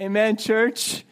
Amen, church.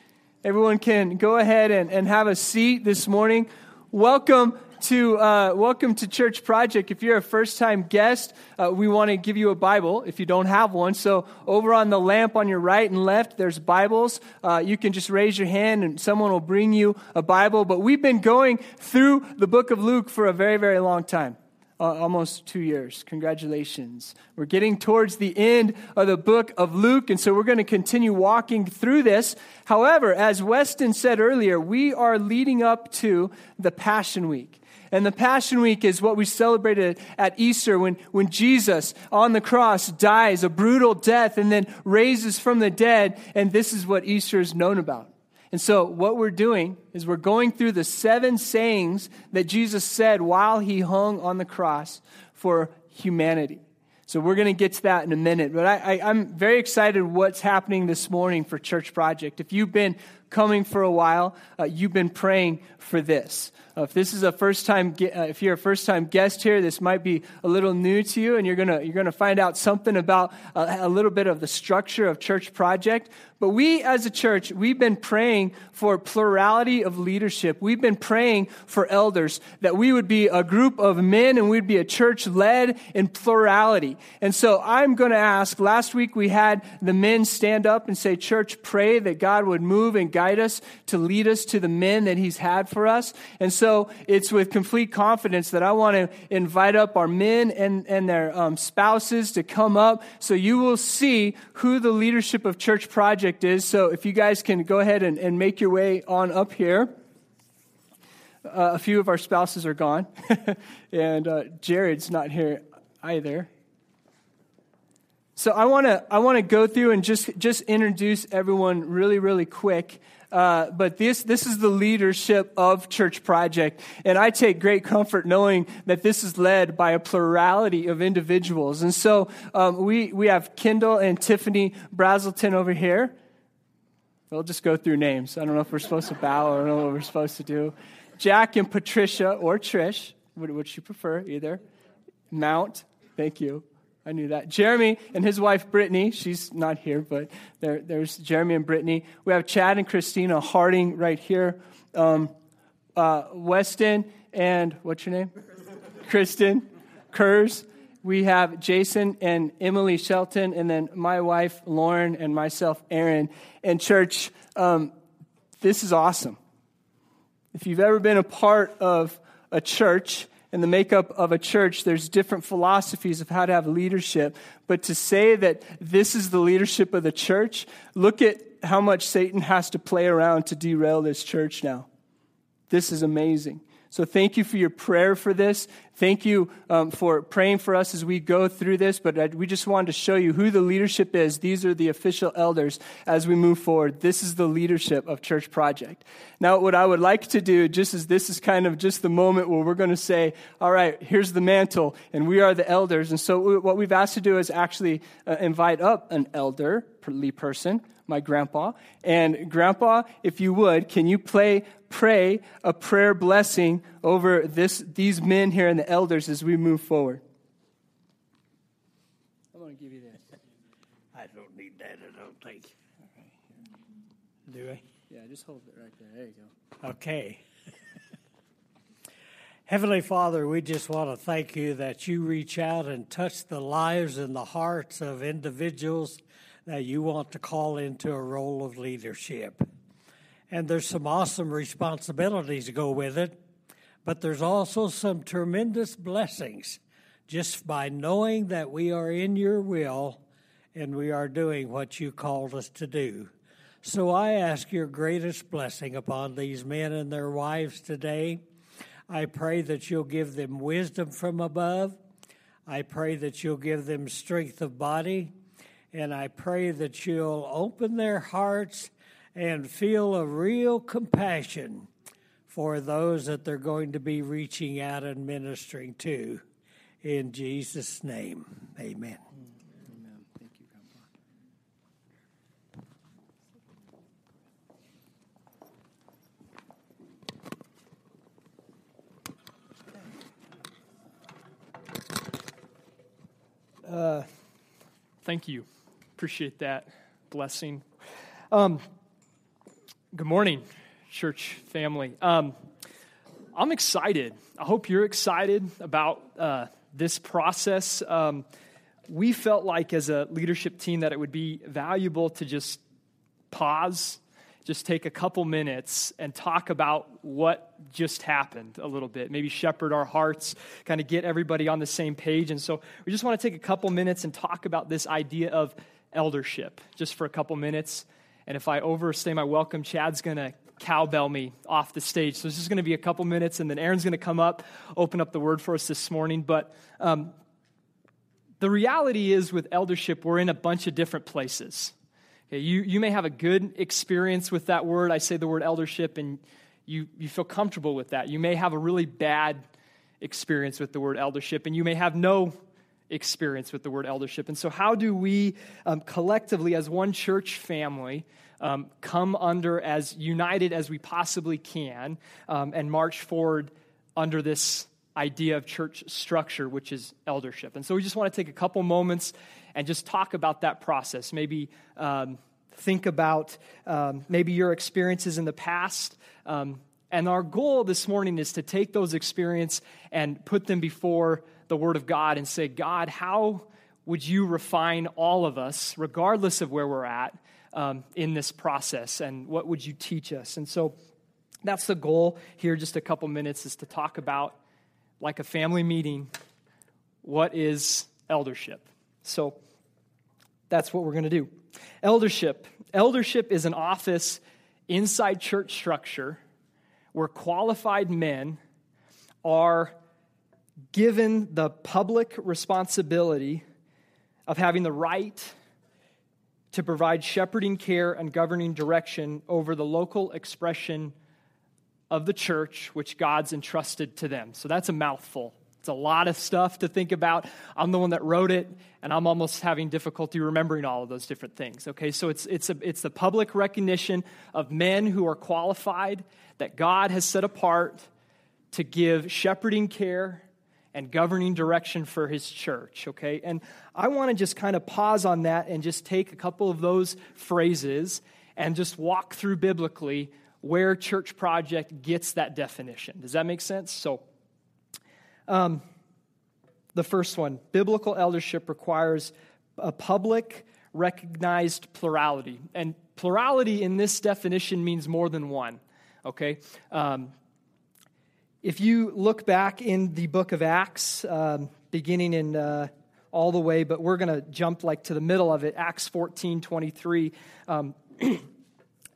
Everyone can go ahead and, and have a seat this morning. Welcome to uh, welcome to Church Project. If you're a first time guest, uh, we want to give you a Bible if you don't have one. So over on the lamp on your right and left, there's Bibles. Uh, you can just raise your hand and someone will bring you a Bible. But we've been going through the book of Luke for a very very long time uh, almost two years. Congratulations. We're getting towards the end of the book of Luke, and so we're going to continue walking through this. However, as Weston said earlier, we are leading up to the Passion Week. And the Passion Week is what we celebrated at Easter when, when Jesus on the cross dies a brutal death and then raises from the dead. And this is what Easter is known about. And so, what we're doing is we're going through the seven sayings that Jesus said while he hung on the cross for humanity. So, we're going to get to that in a minute. But I, am very excited what's happening this morning for Church Project. If you've been coming for a while, uh, you've been praying for this. Uh, if this is a first time, uh, if you're a first time guest here, this might be a little new to you, and you're gonna you're gonna find out something about a, a little bit of the structure of Church Project. But we as a church, we've been praying for plurality of leadership. We've been praying for elders that we would be a group of men and we'd be a church led in plurality. And so I'm going to ask, last week we had the men stand up and say, church, pray that God would move and guide us to lead us to the men that he's had for us. And so it's with complete confidence that I want to invite up our men and, and their um, spouses to come up so you will see who the leadership of Church Project is. So if you guys can go ahead and, and make your way on up here. Uh, a few of our spouses are gone, and uh, Jared's not here either. So I want to I want to go through and just just introduce everyone really really quick. Uh, but this this is the leadership of Church Project, and I take great comfort knowing that this is led by a plurality of individuals. And so um, we we have Kendall and Tiffany Brazelton over here. We'll just go through names. I don't know if we're supposed to bow. I don't know what we're supposed to do. Jack and Patricia or Trish, which you prefer, either. Mount, thank you. I knew that. Jeremy and his wife Brittany, she's not here, but there, there's Jeremy and Brittany. We have Chad and Christina Harding right here. Um, uh, Weston and what's your name? Kristen Kurz we have Jason and Emily Shelton, and then my wife, Lauren, and myself, Aaron. And, church, um, this is awesome. If you've ever been a part of a church, and the makeup of a church, there's different philosophies of how to have leadership. But to say that this is the leadership of the church, look at how much Satan has to play around to derail this church now. This is amazing. So thank you for your prayer for this. Thank you um, for praying for us as we go through this. But I, we just wanted to show you who the leadership is. These are the official elders as we move forward. This is the leadership of Church Project. Now, what I would like to do, just as this is kind of just the moment where we're going to say, all right, here's the mantle, and we are the elders. And so what we've asked to do is actually uh, invite up an elderly person my grandpa. And grandpa, if you would, can you play pray a prayer blessing over this, these men here and the elders as we move forward. I'm going to give you this. I don't need that, I don't think. Do I? Yeah, just hold it right there. There you go. Okay. Heavenly Father, we just want to thank you that you reach out and touch the lives and the hearts of individuals that you want to call into a role of leadership and there's some awesome responsibilities go with it, but there's also some tremendous blessings just by knowing that we are in your will and we are doing what you called us to do. So I ask your greatest blessing upon these men and their wives today. I pray that you'll give them wisdom from above. I pray that you'll give them strength of body. And I pray that you'll open their hearts and feel a real compassion for those that they're going to be reaching out and ministering to. In Jesus' name, amen. Amen. Thank you. Uh, thank you. Appreciate that blessing. Um, good morning, church family. Um, I'm excited. I hope you're excited about uh, this process. Um, we felt like, as a leadership team, that it would be valuable to just pause, just take a couple minutes and talk about what just happened a little bit. Maybe shepherd our hearts, kind of get everybody on the same page. And so we just want to take a couple minutes and talk about this idea of eldership just for a couple minutes. And if I overstay my welcome, Chad's going to cowbell me off the stage. So this is going to be a couple minutes, and then Aaron's going to come up, open up the word for us this morning. But um, the reality is, with eldership, we're in a bunch of different places. Okay, you, you may have a good experience with that word. I say the word eldership, and you, you feel comfortable with that. You may have a really bad experience with the word eldership, and you may have no experience with the word eldership. And so, how do we um, collectively, as one church family, um, come under as united as we possibly can um, and march forward under this idea of church structure, which is eldership? And so, we just want to take a couple moments and just talk about that process. Maybe um, think about um, maybe your experiences in the past. And our goal this morning is to take those experiences and put them before the Word of God and say, God, how would you refine all of us, regardless of where we're at, um, in this process? And what would you teach us? And so that's the goal here, just a couple minutes, is to talk about, like a family meeting, what is eldership? So that's what we're going to do. Eldership. Eldership is an office inside church structure where qualified men are given the public responsibility of having the right to provide shepherding care and governing direction over the local expression of the church which God's entrusted to them. So that's a mouthful. It's a lot of stuff to think about. I'm the one that wrote it, and I'm almost having difficulty remembering all of those different things. Okay, so it's, it's, a, it's the public recognition of men who are qualified, that God has set apart to give shepherding care and governing direction for his church, okay? And I want to just kind of pause on that and just take a couple of those phrases and just walk through biblically where Church Project gets that definition. Does that make sense? So, um, the first one biblical eldership requires a public, recognized plurality. And plurality in this definition means more than one, okay? Um, if you look back in the book of Acts, um, beginning in uh, all the way, but we're going to jump like to the middle of it, Acts 14 23. Um,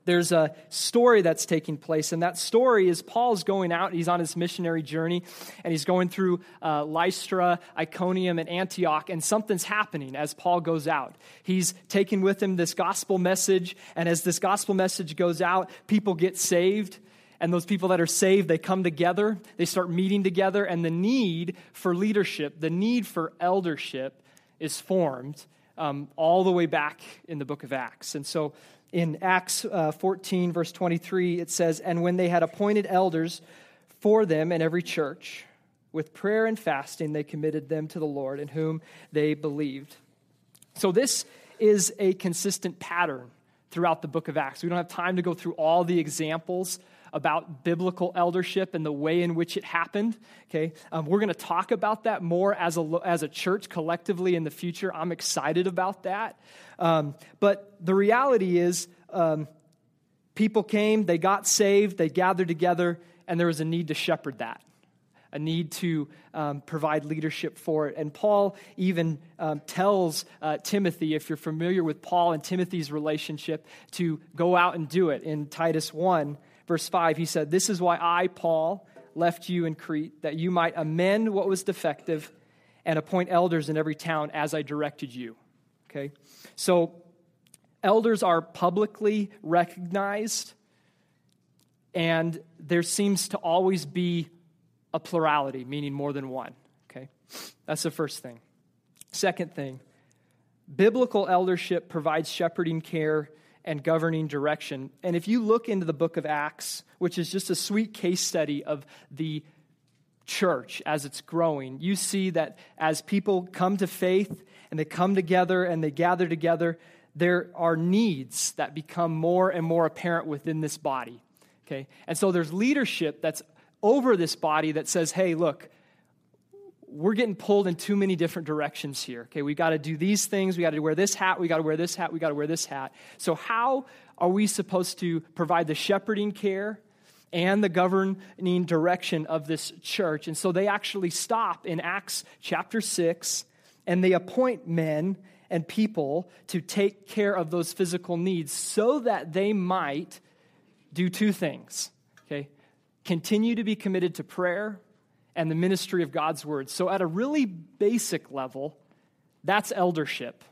there's a story that's taking place, and that story is Paul's going out. He's on his missionary journey, and he's going through uh, Lystra, Iconium, and Antioch, and something's happening as Paul goes out. He's taking with him this gospel message, and as this gospel message goes out, people get saved. And those people that are saved, they come together, they start meeting together, and the need for leadership, the need for eldership is formed um, all the way back in the book of Acts. And so in Acts uh, 14, verse 23, it says, And when they had appointed elders for them in every church, with prayer and fasting, they committed them to the Lord in whom they believed. So this is a consistent pattern throughout the book of Acts. We don't have time to go through all the examples about biblical eldership and the way in which it happened. Okay, um, we're going to talk about that more as a as a church collectively in the future. I'm excited about that. Um, but the reality is, um, people came, they got saved, they gathered together, and there was a need to shepherd that a need to um, provide leadership for it. And Paul even um, tells uh, Timothy, if you're familiar with Paul and Timothy's relationship, to go out and do it in Titus 1 verse 5, he said, This is why I, Paul, left you in Crete, that you might amend what was defective and appoint elders in every town as I directed you. Okay? So, elders are publicly recognized, and there seems to always be a plurality, meaning more than one. Okay? That's the first thing. Second thing, biblical eldership provides shepherding care and governing direction. And if you look into the book of Acts, which is just a sweet case study of the church as it's growing, you see that as people come to faith and they come together and they gather together, there are needs that become more and more apparent within this body. Okay? And so there's leadership that's over this body that says, hey, look, we're getting pulled in too many different directions here. Okay, we got to do these things. We got to wear this hat. We got to wear this hat. We got to wear this hat. So, how are we supposed to provide the shepherding care and the governing direction of this church? And so they actually stop in Acts chapter 6 and they appoint men and people to take care of those physical needs so that they might do two things. Okay, continue to be committed to prayer and the ministry of God's word. So, at a really basic level, that's eldership.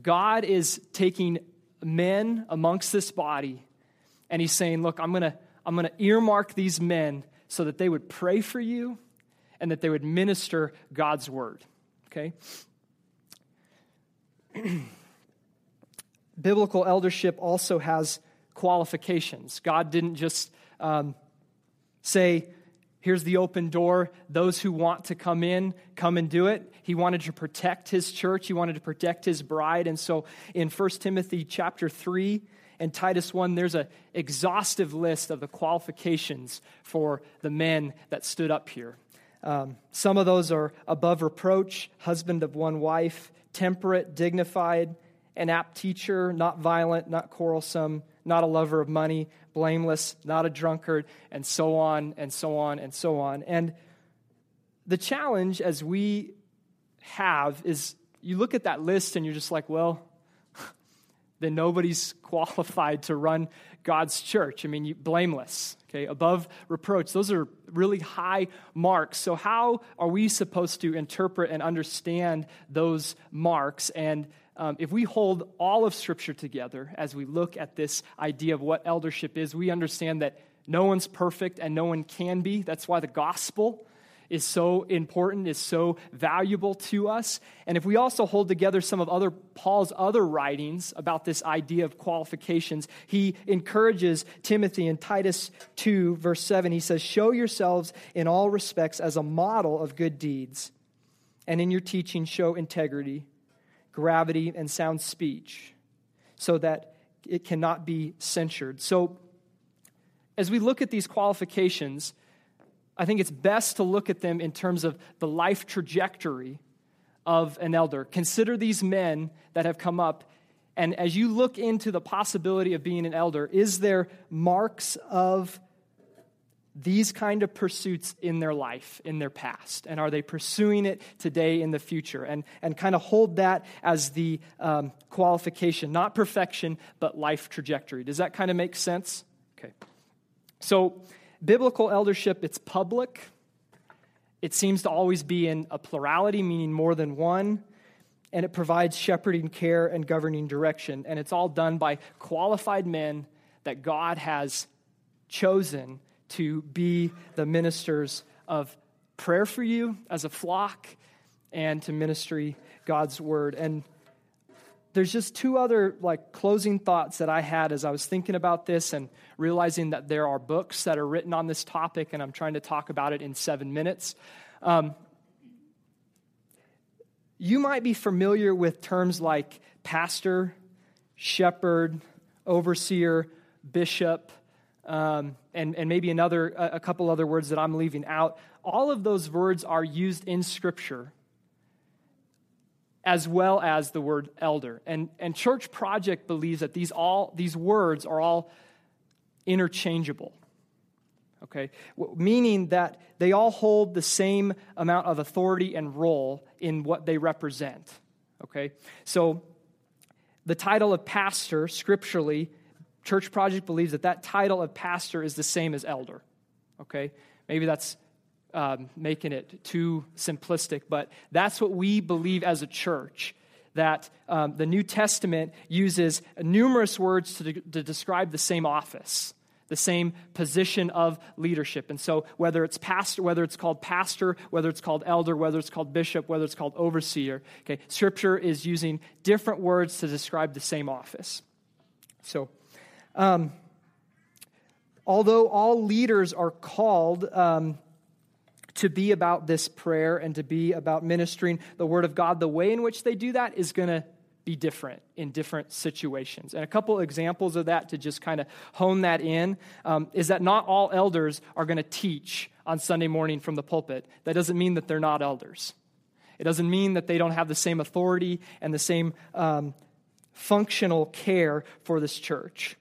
God is taking men amongst this body and he's saying, Look, I'm going to I'm going to earmark these men so that they would pray for you and that they would minister God's word. Okay? Biblical eldership also has qualifications. God didn't just um, say, Here's the open door. Those who want to come in, come and do it. He wanted to protect his church. He wanted to protect his bride. And so in 1 Timothy chapter 3 and Titus 1, there's an exhaustive list of the qualifications for the men that stood up here. Um, some of those are above reproach, husband of one wife, temperate, dignified, an apt teacher, not violent, not quarrelsome, not a lover of money, blameless, not a drunkard, and so on and so on and so on. And the challenge as we have is you look at that list and you're just like, well, then nobody's qualified to run God's church. I mean, you, blameless, okay, above reproach. Those are really high marks. So, how are we supposed to interpret and understand those marks? And um, if we hold all of Scripture together as we look at this idea of what eldership is, we understand that no one's perfect and no one can be. That's why the gospel is so important, is so valuable to us. And if we also hold together some of other Paul's other writings about this idea of qualifications, he encourages Timothy in Titus 2, verse 7. He says, Show yourselves in all respects as a model of good deeds, and in your teaching, show integrity gravity, and sound speech so that it cannot be censured. So, as we look at these qualifications, I think it's best to look at them in terms of the life trajectory of an elder. Consider these men that have come up, and as you look into the possibility of being an elder, is there marks of these kind of pursuits in their life, in their past? And are they pursuing it today in the future? And, and kind of hold that as the um, qualification, not perfection, but life trajectory. Does that kind of make sense? Okay. So, biblical eldership, it's public. It seems to always be in a plurality, meaning more than one. And it provides shepherding care and governing direction. And it's all done by qualified men that God has chosen to be the ministers of prayer for you as a flock and to ministry God's word. And there's just two other like closing thoughts that I had as I was thinking about this and realizing that there are books that are written on this topic, and I'm trying to talk about it in seven minutes. Um, you might be familiar with terms like pastor, shepherd, overseer, bishop, um, and, and maybe another, a couple other words that I'm leaving out. All of those words are used in Scripture as well as the word elder. And, and Church Project believes that these, all, these words are all interchangeable. Okay? Meaning that they all hold the same amount of authority and role in what they represent. Okay? So the title of pastor, scripturally, Church Project believes that that title of pastor is the same as elder. Okay? Maybe that's um, making it too simplistic, but that's what we believe as a church. That um, the New Testament uses numerous words to, de- to describe the same office, the same position of leadership. And so, whether it's pastor, whether it's called pastor, whether it's called elder, whether it's called bishop, whether it's called overseer, okay, Scripture is using different words to describe the same office. So, um, although all leaders are called um, to be about this prayer and to be about ministering the Word of God, the way in which they do that is going to be different in different situations. And a couple examples of that to just kind of hone that in um, is that not all elders are going to teach on Sunday morning from the pulpit. That doesn't mean that they're not elders. It doesn't mean that they don't have the same authority and the same um, functional care for this church.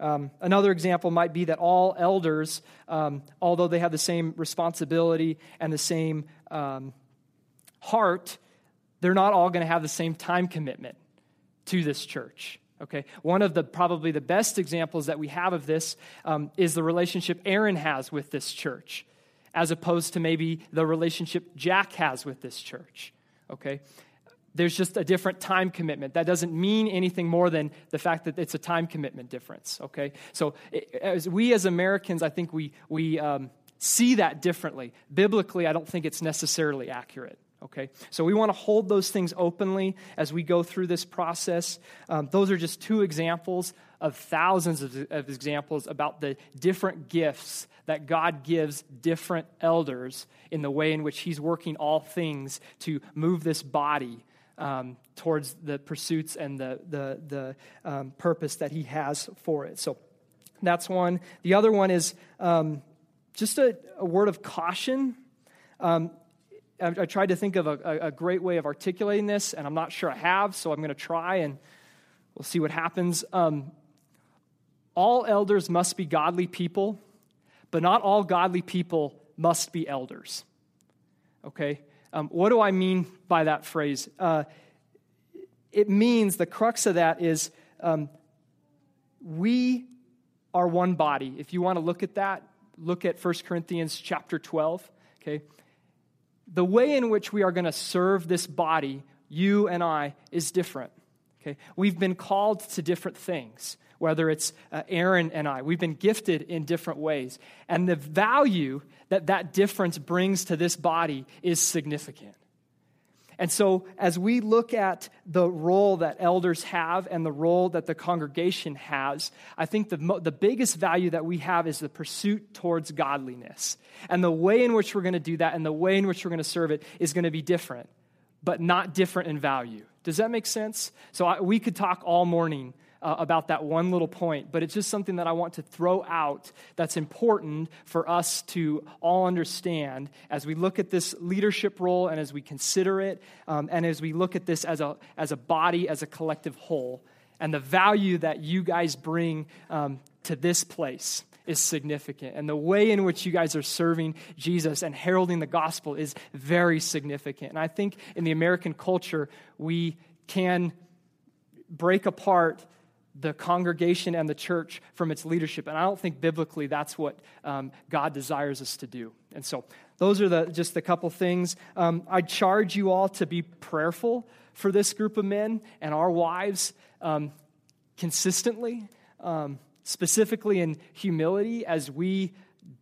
Um, another example might be that all elders, um, although they have the same responsibility and the same um, heart, they're not all going to have the same time commitment to this church. Okay, one of the probably the best examples that we have of this um, is the relationship Aaron has with this church, as opposed to maybe the relationship Jack has with this church. Okay, there's just a different time commitment. That doesn't mean anything more than the fact that it's a time commitment difference, okay? So, as we as Americans, I think we, we um, see that differently. Biblically, I don't think it's necessarily accurate. Okay, so we want to hold those things openly as we go through this process. Um, those are just two examples of thousands of, of, examples about the different gifts that God gives different elders in the way in which He's working all things to move this body um, towards the pursuits and the, the, the um, purpose that he has for it. So that's one. The other one is um, just a, a, word of caution. Um, I, I, tried to think of a, a, great way of articulating this, and I'm not sure I have, so I'm going to try and we'll see what happens. Um, all elders must be godly people, but not all godly people must be elders. Okay? Um, what do I mean by that phrase? Uh, it means the crux of that is um, we are one body. If you want to look at that, look at 1 Corinthians chapter 12. Okay? The way in which we are going to serve this body, you and I, is different. Okay? We've been called to different things whether it's uh, Aaron and I. We've been gifted in different ways. And the value that that difference brings to this body is significant. And so, as we look at the role that elders have and the role that the congregation has, I think the, the biggest value that we have is the pursuit towards godliness. And the way in which we're going to do that and the way in which we're going to serve it is going to be different, but not different in value. Does that make sense? So, I, we could talk all morning uh, about that one little point, but it's just something that I want to throw out that's important for us to all understand as we look at this leadership role and as we consider it, um, and as we look at this as a, as a body, as a collective whole, and the value that you guys bring um, to this place is significant. And the way in which you guys are serving Jesus and heralding the gospel is very significant. And I think in the American culture, we can break apart the congregation and the church from its leadership. And I don't think biblically that's what um, God desires us to do. And so those are the, just a couple things. Um, I charge you all to be prayerful for this group of men and our wives um, consistently, um, specifically in humility as we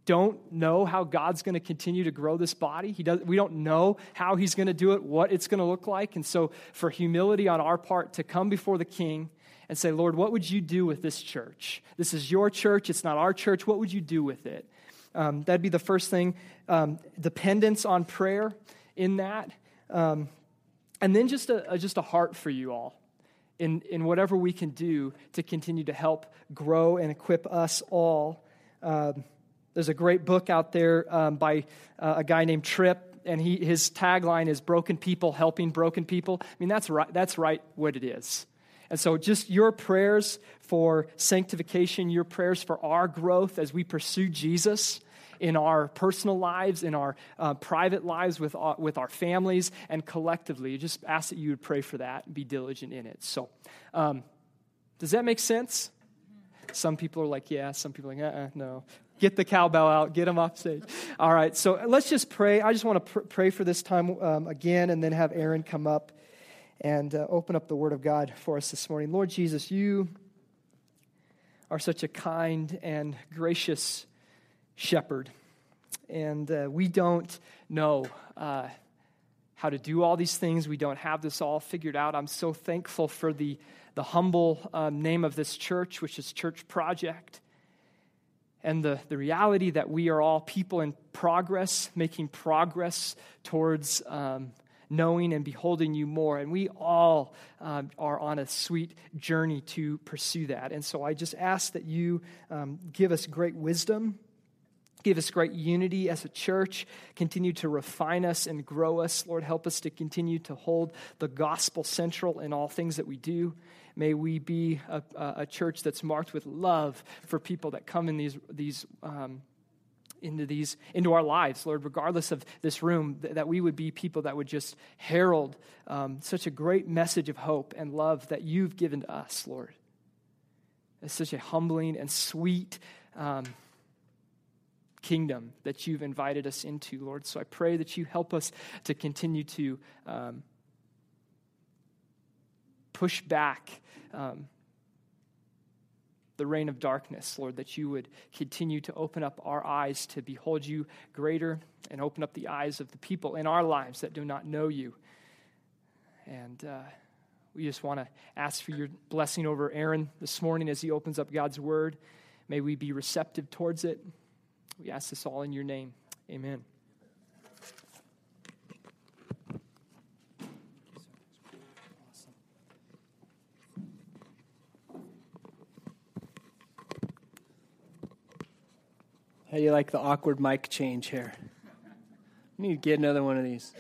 don't know how God's going to continue to grow this body. He does, we don't know how He's going to do it, what it's going to look like. And so, for humility on our part to come before the King and say, Lord, what would you do with this church? This is your church, it's not our church. What would you do with it? Um, that'd be the first thing. Um, dependence on prayer in that. Um, and then just a, a, just a heart for you all in, in whatever we can do to continue to help grow and equip us all. Um, there's a great book out there um, by uh, a guy named Tripp, and he, his tagline is Broken People Helping Broken People. I mean, that's right, that's right what it is. And so, just your prayers for sanctification, your prayers for our growth as we pursue Jesus in our personal lives, in our uh, private lives with, our, with our families, and collectively. Just ask that you would pray for that and be diligent in it. So, um, does that make sense? Some people are like, yeah. Some people are like, uh uh no. Get the cowbell out, get them off stage. All right, so let's just pray. I just want to pr- pray for this time um, again and then have Aaron come up and uh, open up the Word of God for us this morning. Lord Jesus, you are such a kind and gracious shepherd. And uh, we don't know uh, how to do all these things. We don't have this all figured out. I'm so thankful for the, the humble um, name of this church, which is Church Project. And the, the reality that we are all people in progress, making progress towards um, knowing and beholding you more. And we all um, are on a sweet journey to pursue that. And so I just ask that you um, give us great wisdom. Give us great unity as a church. Continue to refine us and grow us. Lord, help us to continue to hold the gospel central in all things that we do. May we be a, a church that's marked with love for people that come in these, these um, into these into our lives lord regardless of this room th- that we would be people that would just herald um, such a great message of hope and love that you've given to us lord. It's such a humbling and sweet um, kingdom that you've invited us into lord. So i pray that you help us to continue to um, push back um, the reign of darkness, Lord, that you would continue to open up our eyes to behold you greater and open up the eyes of the people in our lives that do not know you. And uh, we just want to ask for your blessing over Aaron this morning as he opens up God's word. May we be receptive towards it. We ask this all in your name. Amen. How do you like the awkward mic change here? We need to get another one of these.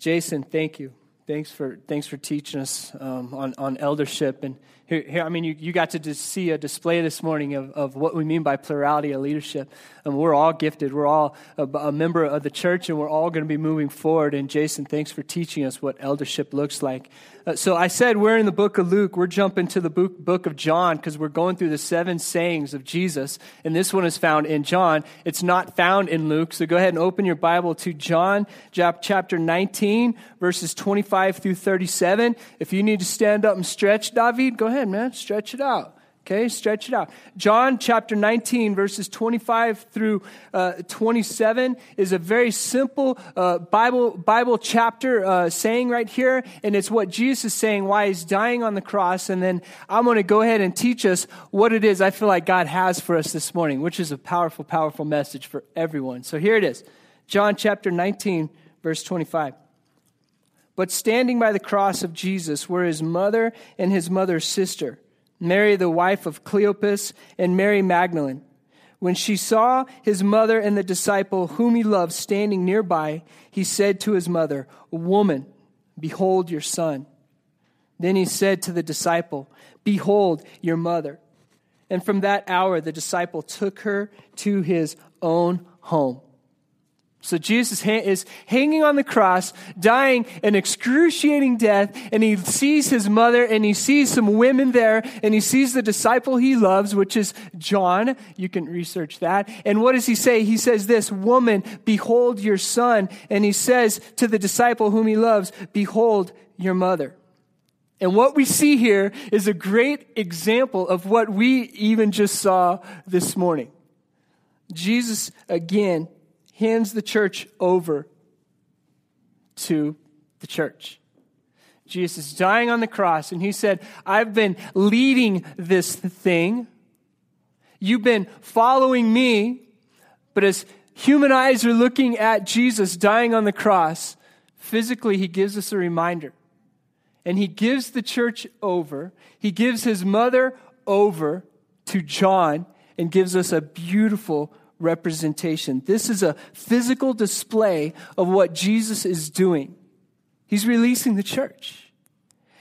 Jason, thank you. Thanks for thanks for teaching us um, on on eldership and here, here I mean you, you got to see a display this morning of, of what we mean by plurality of leadership and we're all gifted we're all a, a member of the church and we're all going to be moving forward and Jason thanks for teaching us what eldership looks like uh, so I said we're in the book of Luke. We're jumping to the book, book of John because we're going through the seven sayings of Jesus. And this one is found in John. It's not found in Luke. So go ahead and open your Bible to John chapter 19, verses 25 through 37. If you need to stand up and stretch, David, go ahead, man. Stretch it out. Okay, stretch it out. John chapter 19, verses 25 through uh, 27 is a very simple uh, Bible, Bible chapter uh, saying right here, and it's what Jesus is saying, why he's dying on the cross. And then I'm going to go ahead and teach us what it is I feel like God has for us this morning, which is a powerful, powerful message for everyone. So here it is John chapter 19, verse 25. But standing by the cross of Jesus were his mother and his mother's sister Mary, the wife of Cleopas, and Mary Magdalene. When she saw his mother and the disciple whom he loved standing nearby, he said to his mother, Woman, behold your son. Then he said to the disciple, Behold your mother. And from that hour, the disciple took her to his own home. So Jesus is hanging on the cross, dying an excruciating death, and he sees his mother and he sees some women there and he sees the disciple he loves, which is John. You can research that. And what does he say? He says this, woman, behold your son. And he says to the disciple whom he loves, behold your mother. And what we see here is a great example of what we even just saw this morning. Jesus again hands the church over to the church. Jesus is dying on the cross, and he said, I've been leading this thing. You've been following me, but as human eyes are looking at Jesus dying on the cross, physically, he gives us a reminder. And he gives the church over, he gives his mother over to John, and gives us a beautiful representation. This is a physical display of what Jesus is doing. He's releasing the church.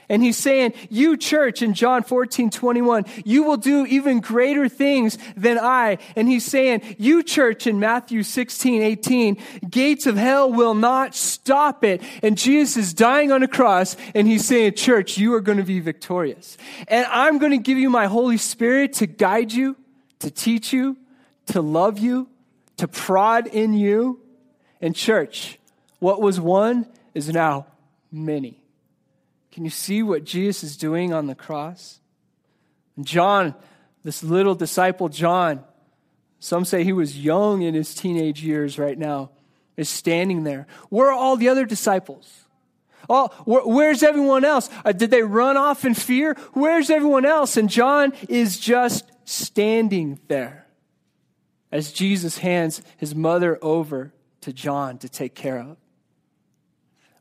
And he's saying, you church in John 14, 21, you will do even greater things than I. And he's saying, you church in Matthew 16, 18, gates of hell will not stop it. And Jesus is dying on a cross and he's saying, church, you are going to be victorious. And I'm going to give you my Holy Spirit to guide you, to teach you, to love you, to prod in you. And, church, what was one is now many. Can you see what Jesus is doing on the cross? John, this little disciple John, some say he was young in his teenage years right now, is standing there. Where are all the other disciples? Oh, where's everyone else? Uh, did they run off in fear? Where's everyone else? And John is just standing there as Jesus hands his mother over to John to take care of.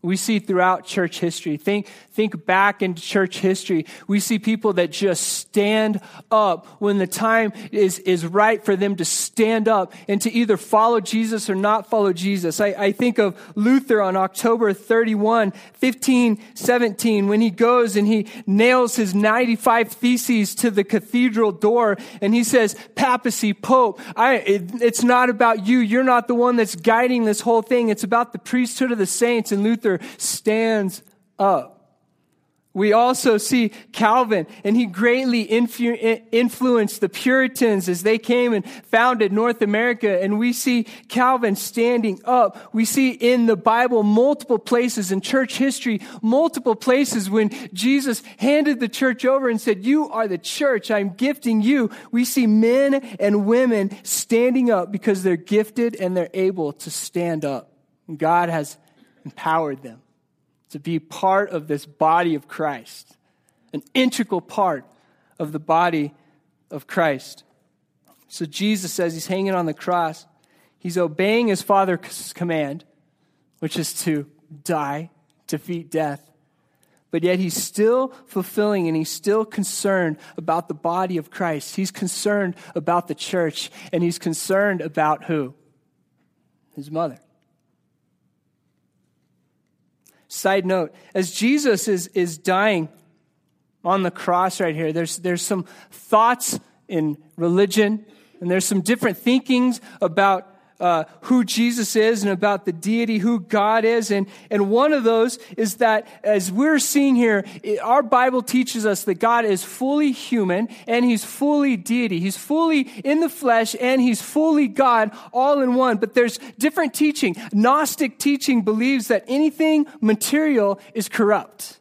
We see throughout church history. Think, think back into church history. We see people that just stand up when the time is, is right for them to stand up and to either follow Jesus or not follow Jesus. I, I think of Luther on October 31, 1517, when he goes and he nails his 95 theses to the cathedral door and he says, papacy, pope, I, it, it's not about you. You're not the one that's guiding this whole thing. It's about the priesthood of the saints. And Luther stands up. We also see Calvin, and he greatly influ- influenced the Puritans as they came and founded North America. And we see Calvin standing up. We see in the Bible multiple places in church history, multiple places when Jesus handed the church over and said, You are the church. I'm gifting you. We see men and women standing up because they're gifted and they're able to stand up. God has empowered them to be part of this body of Christ, an integral part of the body of Christ. So Jesus says he's hanging on the cross. He's obeying his Father's command, which is to die, defeat death. But yet he's still fulfilling and he's still concerned about the body of Christ. He's concerned about the church and he's concerned about who? His mother. Side note, as Jesus is, is dying on the cross right here, there's, there's some thoughts in religion, and there's some different thinkings about uh, who Jesus is and about the deity, who God is. And, and one of those is that, as we're seeing here, it, our Bible teaches us that God is fully human and he's fully deity. He's fully in the flesh and he's fully God all in one. But there's different teaching. Gnostic teaching believes that anything material is corrupt.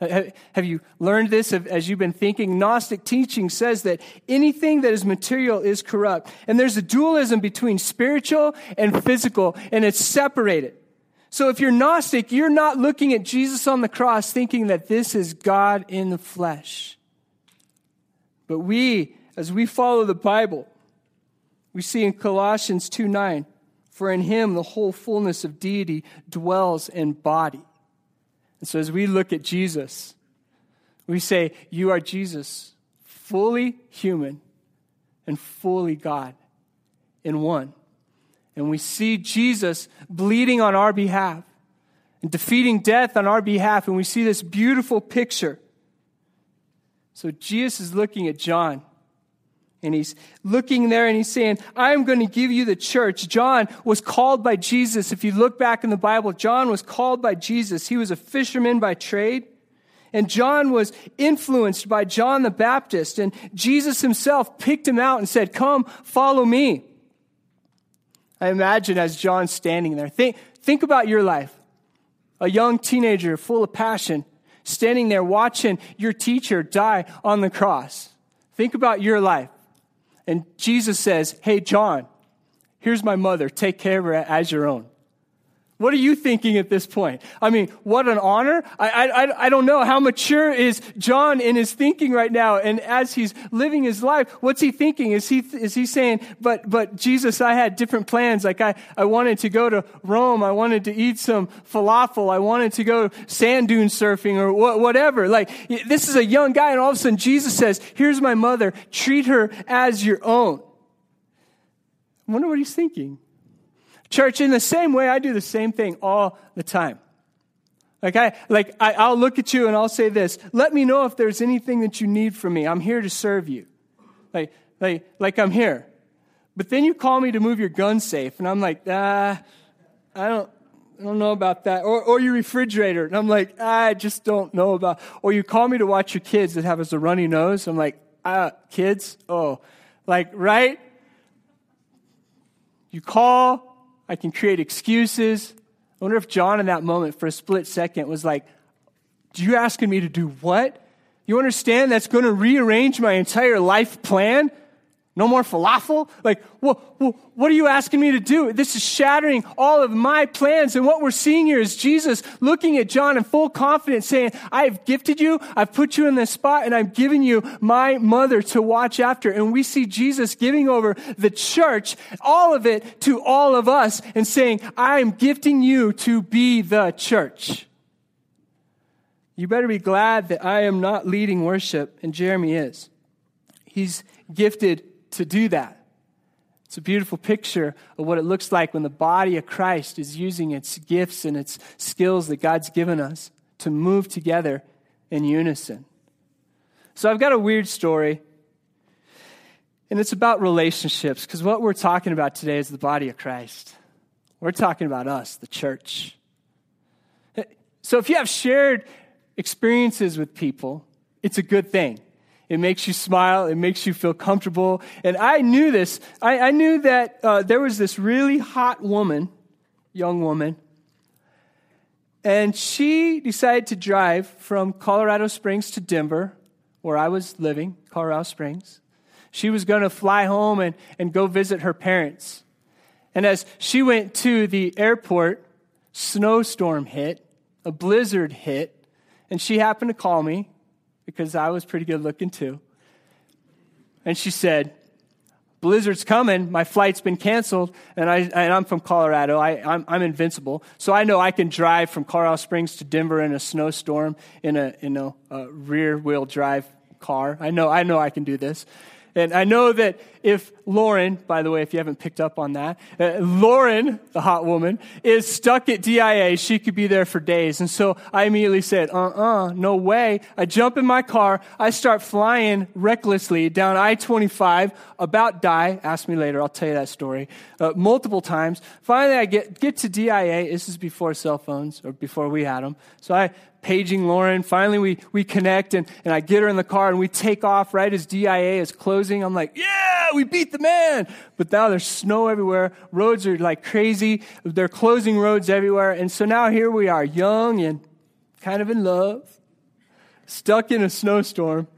Have you learned this as you've been thinking? Gnostic teaching says that anything that is material is corrupt. And there's a dualism between spiritual and physical, and it's separated. So if you're Gnostic, you're not looking at Jesus on the cross thinking that this is God in the flesh. But we, as we follow the Bible, we see in Colossians 2 9, for in him the whole fullness of deity dwells in body and so as we look at Jesus, we say, You are Jesus, fully human and fully God in one. And we see Jesus bleeding on our behalf and defeating death on our behalf. And we see this beautiful picture. So Jesus is looking at John and he's looking there and he's saying, I'm going to give you the church. John was called by Jesus. If you look back in the Bible, John was called by Jesus. He was a fisherman by trade. And John was influenced by John the Baptist. And Jesus himself picked him out and said, Come, follow me. I imagine as John's standing there, think, think about your life. A young teenager full of passion, standing there watching your teacher die on the cross. Think about your life. And Jesus says, Hey, John, here's my mother. Take care of her as your own. What are you thinking at this point? I mean, what an honor. I, I, I don't know how mature is John in his thinking right now. And as he's living his life, what's he thinking? Is he, is he saying, but, but Jesus, I had different plans. Like I, I wanted to go to Rome. I wanted to eat some falafel. I wanted to go sand dune surfing or wh- whatever. Like this is a young guy. And all of a sudden Jesus says, here's my mother. Treat her as your own. I wonder what he's thinking. Church, in the same way, I do the same thing all the time. Like I, like I, I'll look at you and I'll say this, let me know if there's anything that you need from me. I'm here to serve you. Like, like, like I'm here. But then you call me to move your gun safe and I'm like, ah, I don't, I don't know about that. Or, or your refrigerator. And I'm like, I just don't know about. Or you call me to watch your kids that have a runny nose. I'm like, ah, kids? Oh, like, right? You call, I can create excuses. I wonder if John, in that moment, for a split second, was like, Do You asking me to do what? You understand that's going to rearrange my entire life plan? No more falafel? Like, what, what are you asking me to do? This is shattering all of my plans. And what we're seeing here is Jesus looking at John in full confidence saying, I have gifted you, I've put you in this spot, and I've given you my mother to watch after. And we see Jesus giving over the church, all of it to all of us, and saying, I am gifting you to be the church. You better be glad that I am not leading worship, and Jeremy is. He's gifted to do that. It's a beautiful picture of what it looks like when the body of Christ is using its gifts and its skills that God's given us to move together in unison. So I've got a weird story, and it's about relationships, because what we're talking about today is the body of Christ. We're talking about us, the church. So if you have shared experiences with people, it's a good thing. It makes you smile. It makes you feel comfortable. And I knew this. I, I knew that uh, there was this really hot woman, young woman, and she decided to drive from Colorado Springs to Denver, where I was living, Colorado Springs. She was going to fly home and, and go visit her parents. And as she went to the airport, snowstorm hit, a blizzard hit, and she happened to call me because I was pretty good looking too. And she said, Blizzard's coming. My flight's been canceled, and, I, and I'm from Colorado. I, I'm, I'm invincible. So I know I can drive from Colorado Springs to Denver in a snowstorm in a, in a, a rear wheel drive car. I know, I know I can do this. And I know that if Lauren, by the way, if you haven't picked up on that, uh, Lauren, the hot woman, is stuck at DIA, she could be there for days. And so I immediately said, uh uh-uh, uh no way. I jump in my car, I start flying recklessly down I 25, about die. Ask me later, I'll tell you that story. Uh, multiple times. Finally, I get, get to DIA. This is before cell phones, or before we had them. So I paging Lauren. Finally, we, we connect and, and I get her in the car and we take off right as DIA is closing. I'm like, yeah, we beat the man. But now there's snow everywhere. Roads are like crazy. They're closing roads everywhere. And so now here we are, young and kind of in love, stuck in a snowstorm,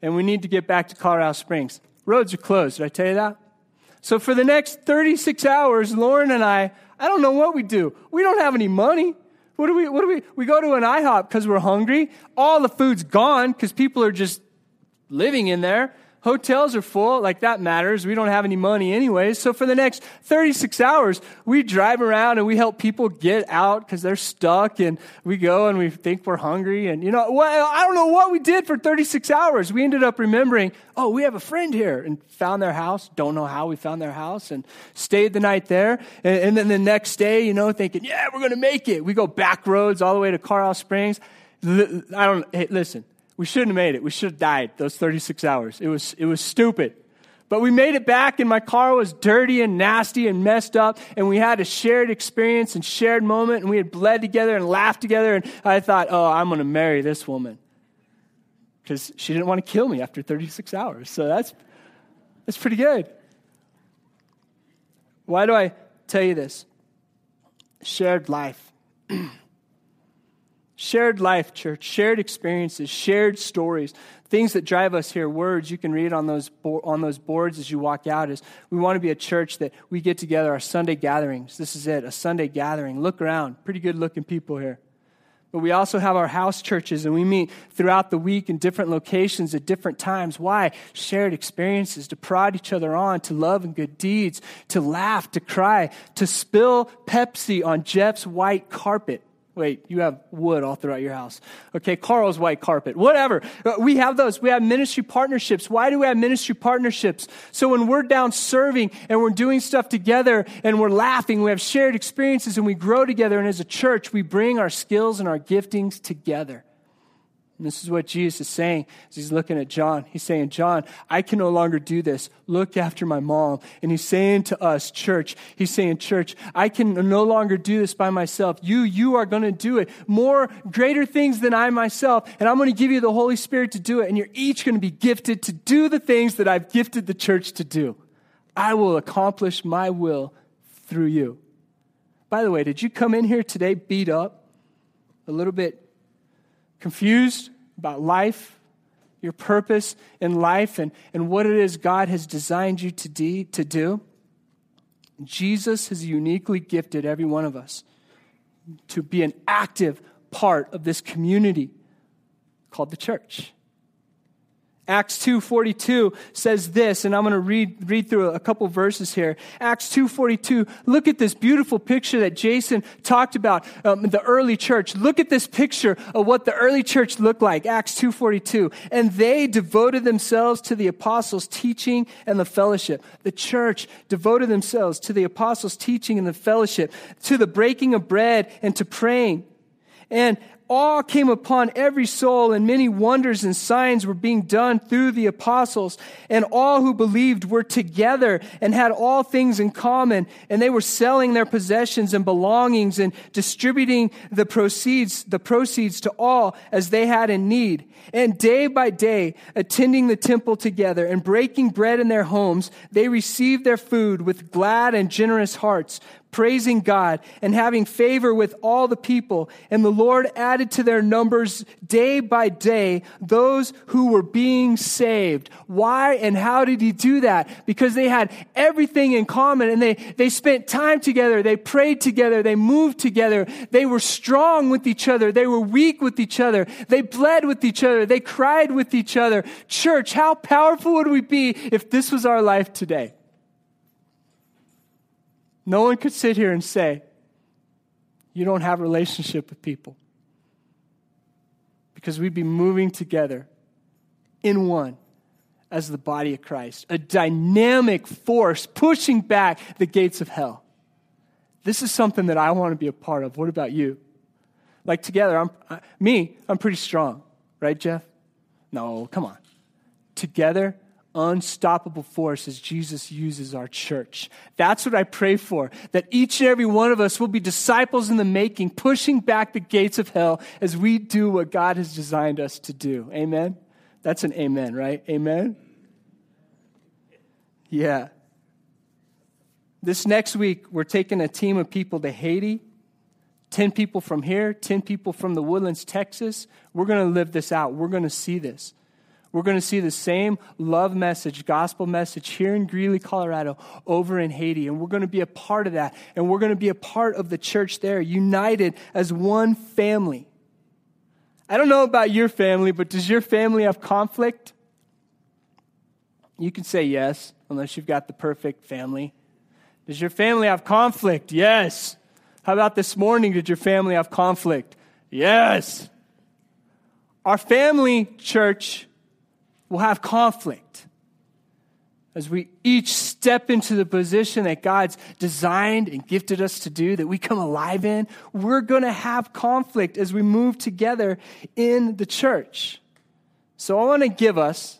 and we need to get back to Colorado Springs. Roads are closed. Did I tell you that? So for the next 36 hours, Lauren and I, I don't know what we do. We don't have any money. What do we, what do we, we go to an IHOP because we're hungry. All the food's gone because people are just living in there. Hotels are full, like that matters. We don't have any money anyways. So for the next 36 hours, we drive around and we help people get out because they're stuck and we go and we think we're hungry. And you know, well, I don't know what we did for 36 hours. We ended up remembering, oh, we have a friend here and found their house. Don't know how we found their house and stayed the night there. And, and then the next day, you know, thinking, yeah, we're going to make it. We go back roads all the way to Colorado Springs. I don't, hey, listen, we shouldn't have made it. We should have died those 36 hours. It was, it was stupid. But we made it back, and my car was dirty and nasty and messed up, and we had a shared experience and shared moment, and we had bled together and laughed together. And I thought, oh, I'm going to marry this woman because she didn't want to kill me after 36 hours. So that's, that's pretty good. Why do I tell you this? Shared life. Shared life, church, shared experiences, shared stories, things that drive us here, words you can read on those, on those boards as you walk out is we want to be a church that we get together, our Sunday gatherings. This is it, a Sunday gathering. Look around, pretty good looking people here. But we also have our house churches, and we meet throughout the week in different locations at different times. Why? Shared experiences, to prod each other on, to love and good deeds, to laugh, to cry, to spill Pepsi on Jeff's white carpet. Wait, you have wood all throughout your house. Okay, Carl's white carpet, whatever. Uh, we have those. We have ministry partnerships. Why do we have ministry partnerships? So when we're down serving and we're doing stuff together and we're laughing, we have shared experiences and we grow together. And as a church, we bring our skills and our giftings together. And this is what Jesus is saying as he's looking at John. He's saying, John, I can no longer do this. Look after my mom. And he's saying to us, church, he's saying, church, I can no longer do this by myself. You, you are going to do it. More greater things than I myself. And I'm going to give you the Holy Spirit to do it. And you're each going to be gifted to do the things that I've gifted the church to do. I will accomplish my will through you. By the way, did you come in here today beat up? A little bit confused about life, your purpose in life and, and what it is God has designed you to, de- to do, Jesus has uniquely gifted every one of us to be an active part of this community called the church. Acts 2:42 says this and I'm going to read read through a couple verses here. Acts 2:42 look at this beautiful picture that Jason talked about um, the early church. Look at this picture of what the early church looked like. Acts 2:42 and they devoted themselves to the apostles teaching and the fellowship. The church devoted themselves to the apostles teaching and the fellowship, to the breaking of bread and to praying. And awe came upon every soul, and many wonders and signs were being done through the apostles. And all who believed were together and had all things in common. And they were selling their possessions and belongings and distributing the proceeds, the proceeds to all as they had in need. And day by day, attending the temple together and breaking bread in their homes, they received their food with glad and generous hearts praising God and having favor with all the people. And the Lord added to their numbers day by day those who were being saved. Why and how did he do that? Because they had everything in common and they, they spent time together. They prayed together. They moved together. They were strong with each other. They were weak with each other. They bled with each other. They cried with each other. Church, how powerful would we be if this was our life today? No one could sit here and say, you don't have a relationship with people. Because we'd be moving together in one as the body of Christ, a dynamic force pushing back the gates of hell. This is something that I want to be a part of. What about you? Like together, I'm, uh, me, I'm pretty strong, right, Jeff? No, come on. Together, unstoppable force as Jesus uses our church. That's what I pray for, that each and every one of us will be disciples in the making, pushing back the gates of hell as we do what God has designed us to do. Amen? That's an amen, right? Amen? Yeah. This next week, we're taking a team of people to Haiti. 10 people from here, 10 people from the Woodlands, Texas. We're going to live this out. We're going to see this. We're going to see the same love message, gospel message here in Greeley, Colorado, over in Haiti. And we're going to be a part of that. And we're going to be a part of the church there, united as one family. I don't know about your family, but does your family have conflict? You can say yes, unless you've got the perfect family. Does your family have conflict? Yes. How about this morning? Did your family have conflict? Yes. Our family church will have conflict as we each step into the position that God's designed and gifted us to do, that we come alive in, we're going to have conflict as we move together in the church. So I want to give us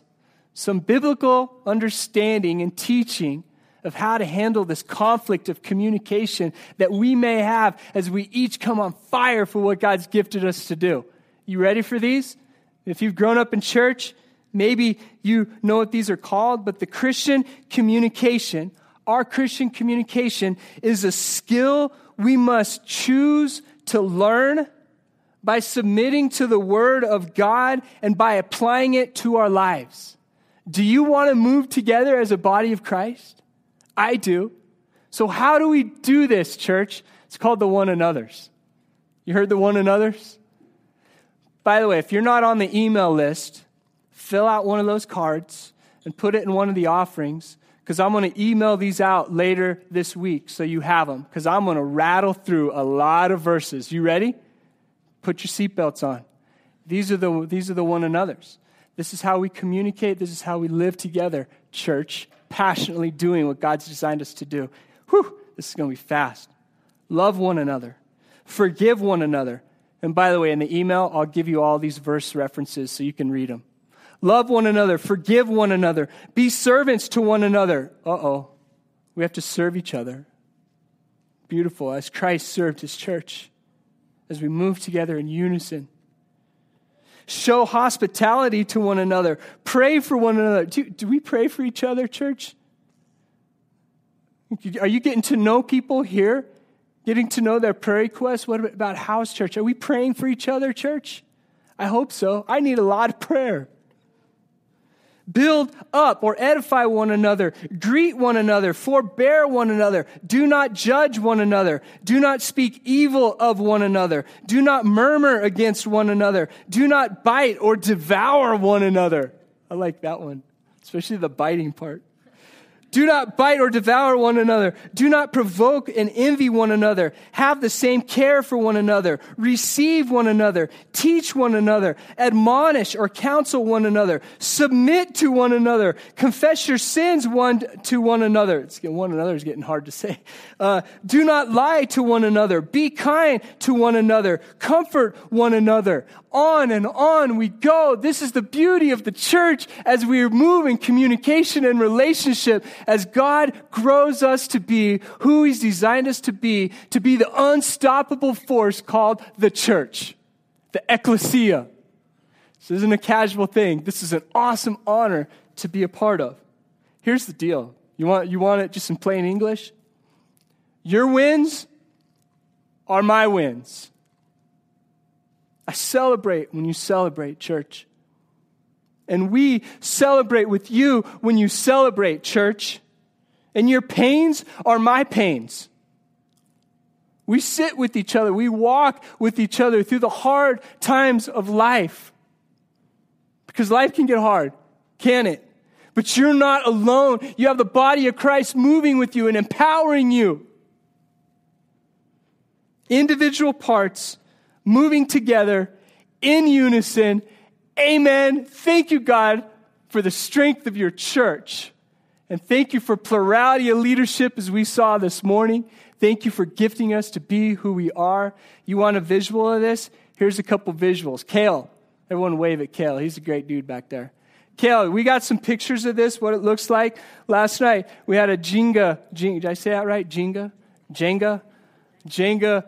some biblical understanding and teaching of how to handle this conflict of communication that we may have as we each come on fire for what God's gifted us to do. You ready for these? If you've grown up in church, Maybe you know what these are called, but the Christian communication, our Christian communication is a skill we must choose to learn by submitting to the Word of God and by applying it to our lives. Do you want to move together as a body of Christ? I do. So, how do we do this, church? It's called the one another's. You heard the one another's? By the way, if you're not on the email list, fill out one of those cards and put it in one of the offerings because I'm going to email these out later this week so you have them because I'm going to rattle through a lot of verses. You ready? Put your seatbelts on. These are the, these are the one another's. This is how we communicate. This is how we live together, church, passionately doing what God's designed us to do. Whew, this is going to be fast. Love one another. Forgive one another. And by the way, in the email, I'll give you all these verse references so you can read them. Love one another. Forgive one another. Be servants to one another. Uh oh. We have to serve each other. Beautiful, as Christ served his church, as we move together in unison. Show hospitality to one another. Pray for one another. Do, do we pray for each other, church? Are you getting to know people here? Getting to know their prayer requests? What about house church? Are we praying for each other, church? I hope so. I need a lot of prayer. Build up or edify one another. Greet one another. Forbear one another. Do not judge one another. Do not speak evil of one another. Do not murmur against one another. Do not bite or devour one another. I like that one, especially the biting part. Do not bite or devour one another. Do not provoke and envy one another. Have the same care for one another. Receive one another. Teach one another. Admonish or counsel one another. Submit to one another. Confess your sins one to one another. It's one another is getting hard to say. Uh, do not lie to one another. Be kind to one another. Comfort one another on and on we go. This is the beauty of the church as we move in communication and relationship, as God grows us to be who He's designed us to be, to be the unstoppable force called the church, the ecclesia. This isn't a casual thing. This is an awesome honor to be a part of. Here's the deal. You want, you want it just in plain English? Your wins are my wins. I celebrate when you celebrate, church. And we celebrate with you when you celebrate, church. And your pains are my pains. We sit with each other. We walk with each other through the hard times of life. Because life can get hard, can it? But you're not alone. You have the body of Christ moving with you and empowering you. Individual parts moving together in unison. Amen. Thank you, God, for the strength of your church. And thank you for plurality of leadership as we saw this morning. Thank you for gifting us to be who we are. You want a visual of this? Here's a couple visuals. Kale. Everyone wave at Kale. He's a great dude back there. Kale, we got some pictures of this, what it looks like. Last night, we had a Jenga. Jenga did I say that right? Jenga? Jenga? Jenga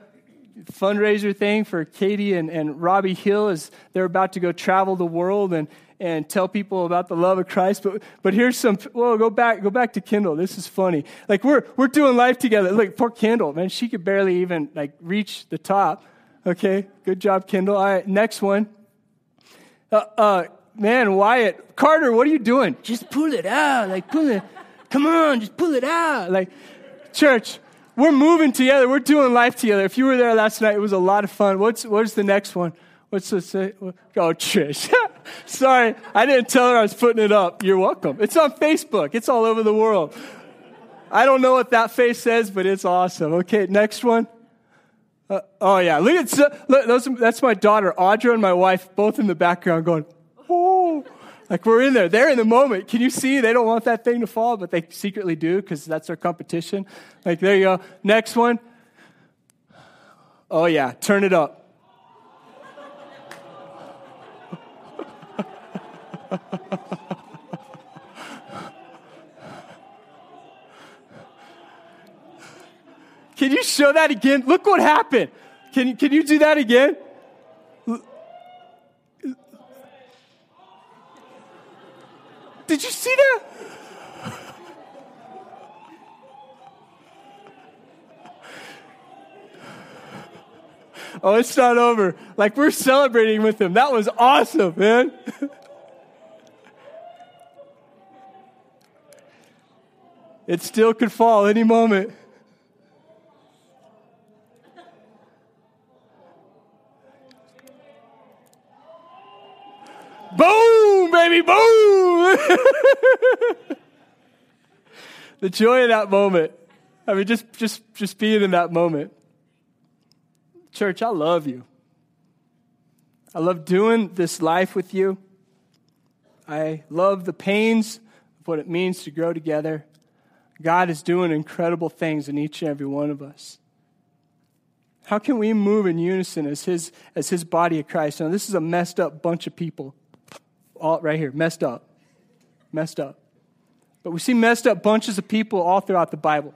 fundraiser thing for Katie and, and Robbie Hill as they're about to go travel the world and, and tell people about the love of Christ. But, but here's some, well, go back, go back to Kendall. This is funny. Like we're, we're doing life together. Look, poor Kendall, man, she could barely even like reach the top. Okay. Good job, Kendall. All right. Next one. Uh, uh, man, Wyatt, Carter, what are you doing? Just pull it out. Like pull it. Come on, just pull it out. Like church, we're moving together. We're doing life together. If you were there last night, it was a lot of fun. What's, what's the next one? What's the say? Oh, Trish. Sorry, I didn't tell her I was putting it up. You're welcome. It's on Facebook. It's all over the world. I don't know what that face says, but it's awesome. Okay, next one. Uh, oh yeah, look at look, those, that's my daughter Audra and my wife, both in the background, going. Like we're in there. They're in the moment. Can you see? They don't want that thing to fall, but they secretly do because that's their competition. Like there you go. Next one. Oh yeah, turn it up. Can you show that again? Look what happened. Can you, can you do that again? Did you see that? oh, it's not over. Like we're celebrating with him. That was awesome, man. it still could fall any moment. Boom, baby, boom. the joy of that moment. I mean, just, just, just being in that moment. Church, I love you. I love doing this life with you. I love the pains of what it means to grow together. God is doing incredible things in each and every one of us. How can we move in unison as his, as his body of Christ? Now, this is a messed up bunch of people all right here, messed up. Messed up. But we see messed up bunches of people all throughout the Bible.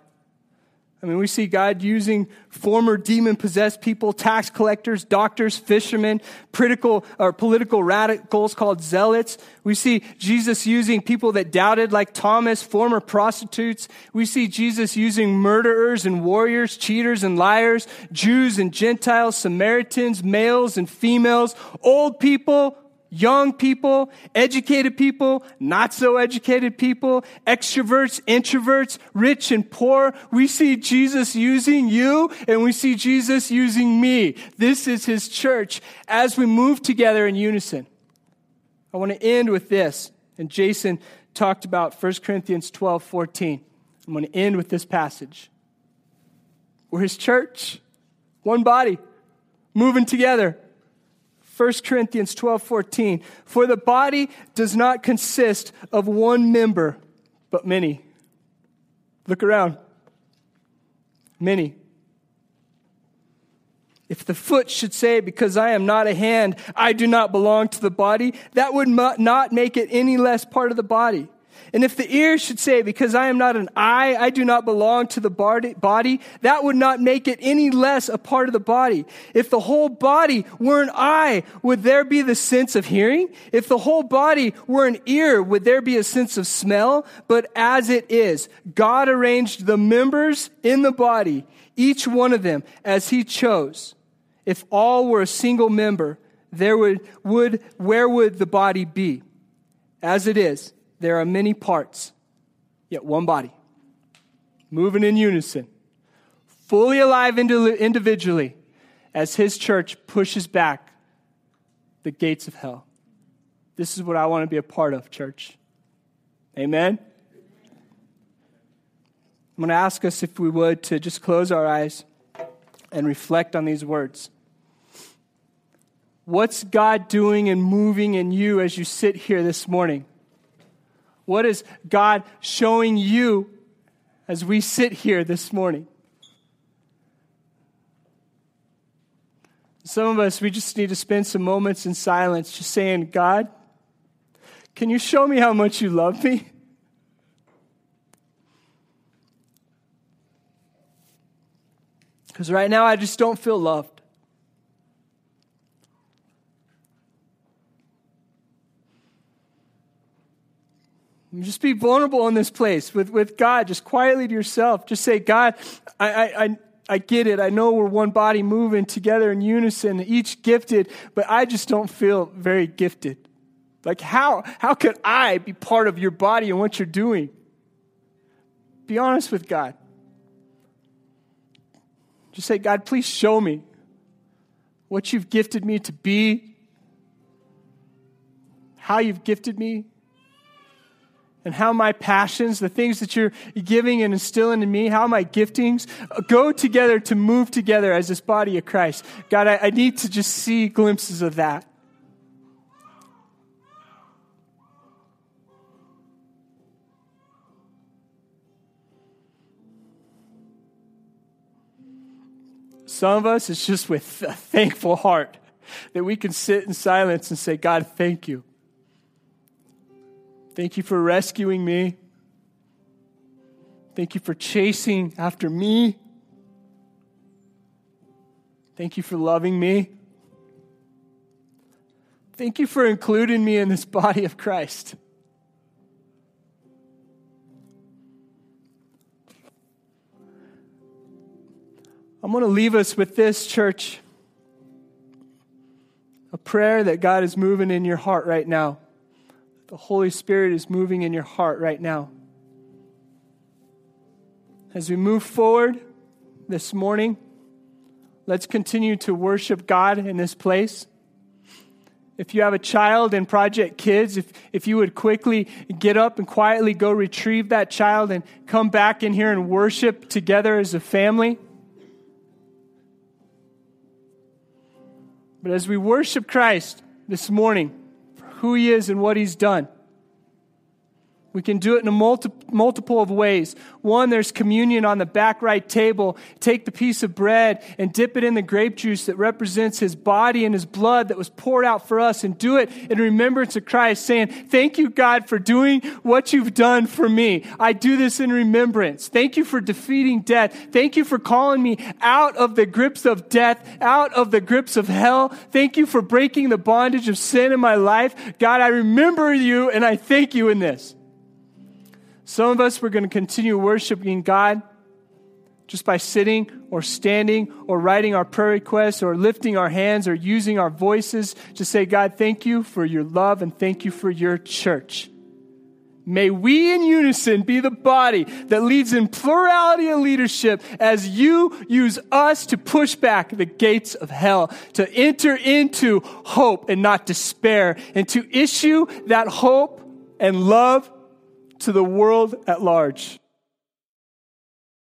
I mean, we see God using former demon possessed people, tax collectors, doctors, fishermen, political or political radicals called zealots. We see Jesus using people that doubted, like Thomas, former prostitutes. We see Jesus using murderers and warriors, cheaters and liars, Jews and Gentiles, Samaritans, males and females, old people, young people, educated people, not so educated people, extroverts, introverts, rich and poor. We see Jesus using you and we see Jesus using me. This is his church as we move together in unison. I want to end with this. And Jason talked about 1 Corinthians 12 14. I'm going to end with this passage. We're his church, one body, moving together. 1 Corinthians 12 14. For the body does not consist of one member, but many. Look around. Many. If the foot should say, Because I am not a hand, I do not belong to the body, that would not make it any less part of the body. And if the ear should say, Because I am not an eye, I do not belong to the body, that would not make it any less a part of the body. If the whole body were an eye, would there be the sense of hearing? If the whole body were an ear, would there be a sense of smell? But as it is, God arranged the members in the body, each one of them, as He chose. If all were a single member, there would, would, where would the body be? As it is, there are many parts, yet one body, moving in unison, fully alive individually, as his church pushes back the gates of hell. This is what I want to be a part of, church. Amen? I'm going to ask us, if we would, to just close our eyes and reflect on these words. What's God doing and moving in you as you sit here this morning? What is God showing you as we sit here this morning? Some of us, we just need to spend some moments in silence just saying, God, can you show me how much you love me? Because right now I just don't feel loved. Just be vulnerable in this place with, with God. Just quietly to yourself. Just say, God, I, I, I get it. I know we're one body moving together in unison, each gifted, but I just don't feel very gifted. Like, how, how could I be part of your body and what you're doing? Be honest with God. Just say, God, please show me what you've gifted me to be, how you've gifted me and how my passions, the things that you're giving and instilling in me, how my giftings go together to move together as this body of Christ. God, I, I need to just see glimpses of that. Some of us, it's just with a thankful heart that we can sit in silence and say, God, thank you. Thank you for rescuing me. Thank you for chasing after me. Thank you for loving me. Thank you for including me in this body of Christ. I'm going to leave us with this, church. A prayer that God is moving in your heart right now the Holy Spirit is moving in your heart right now. As we move forward this morning, let's continue to worship God in this place. If you have a child in Project Kids, if, if you would quickly get up and quietly go retrieve that child and come back in here and worship together as a family. But as we worship Christ this morning, who he is and what he's done. We can do it in a multi- multiple of ways. One, there's communion on the back right table. Take the piece of bread and dip it in the grape juice that represents his body and his blood that was poured out for us and do it in remembrance of Christ, saying, Thank you, God, for doing what you've done for me. I do this in remembrance. Thank you for defeating death. Thank you for calling me out of the grips of death, out of the grips of hell. Thank you for breaking the bondage of sin in my life. God, I remember you and I thank you in this. Some of us, we're going to continue worshiping God just by sitting or standing or writing our prayer requests or lifting our hands or using our voices to say, God, thank you for your love and thank you for your church. May we in unison be the body that leads in plurality of leadership as you use us to push back the gates of hell, to enter into hope and not despair, and to issue that hope and love to the world at large.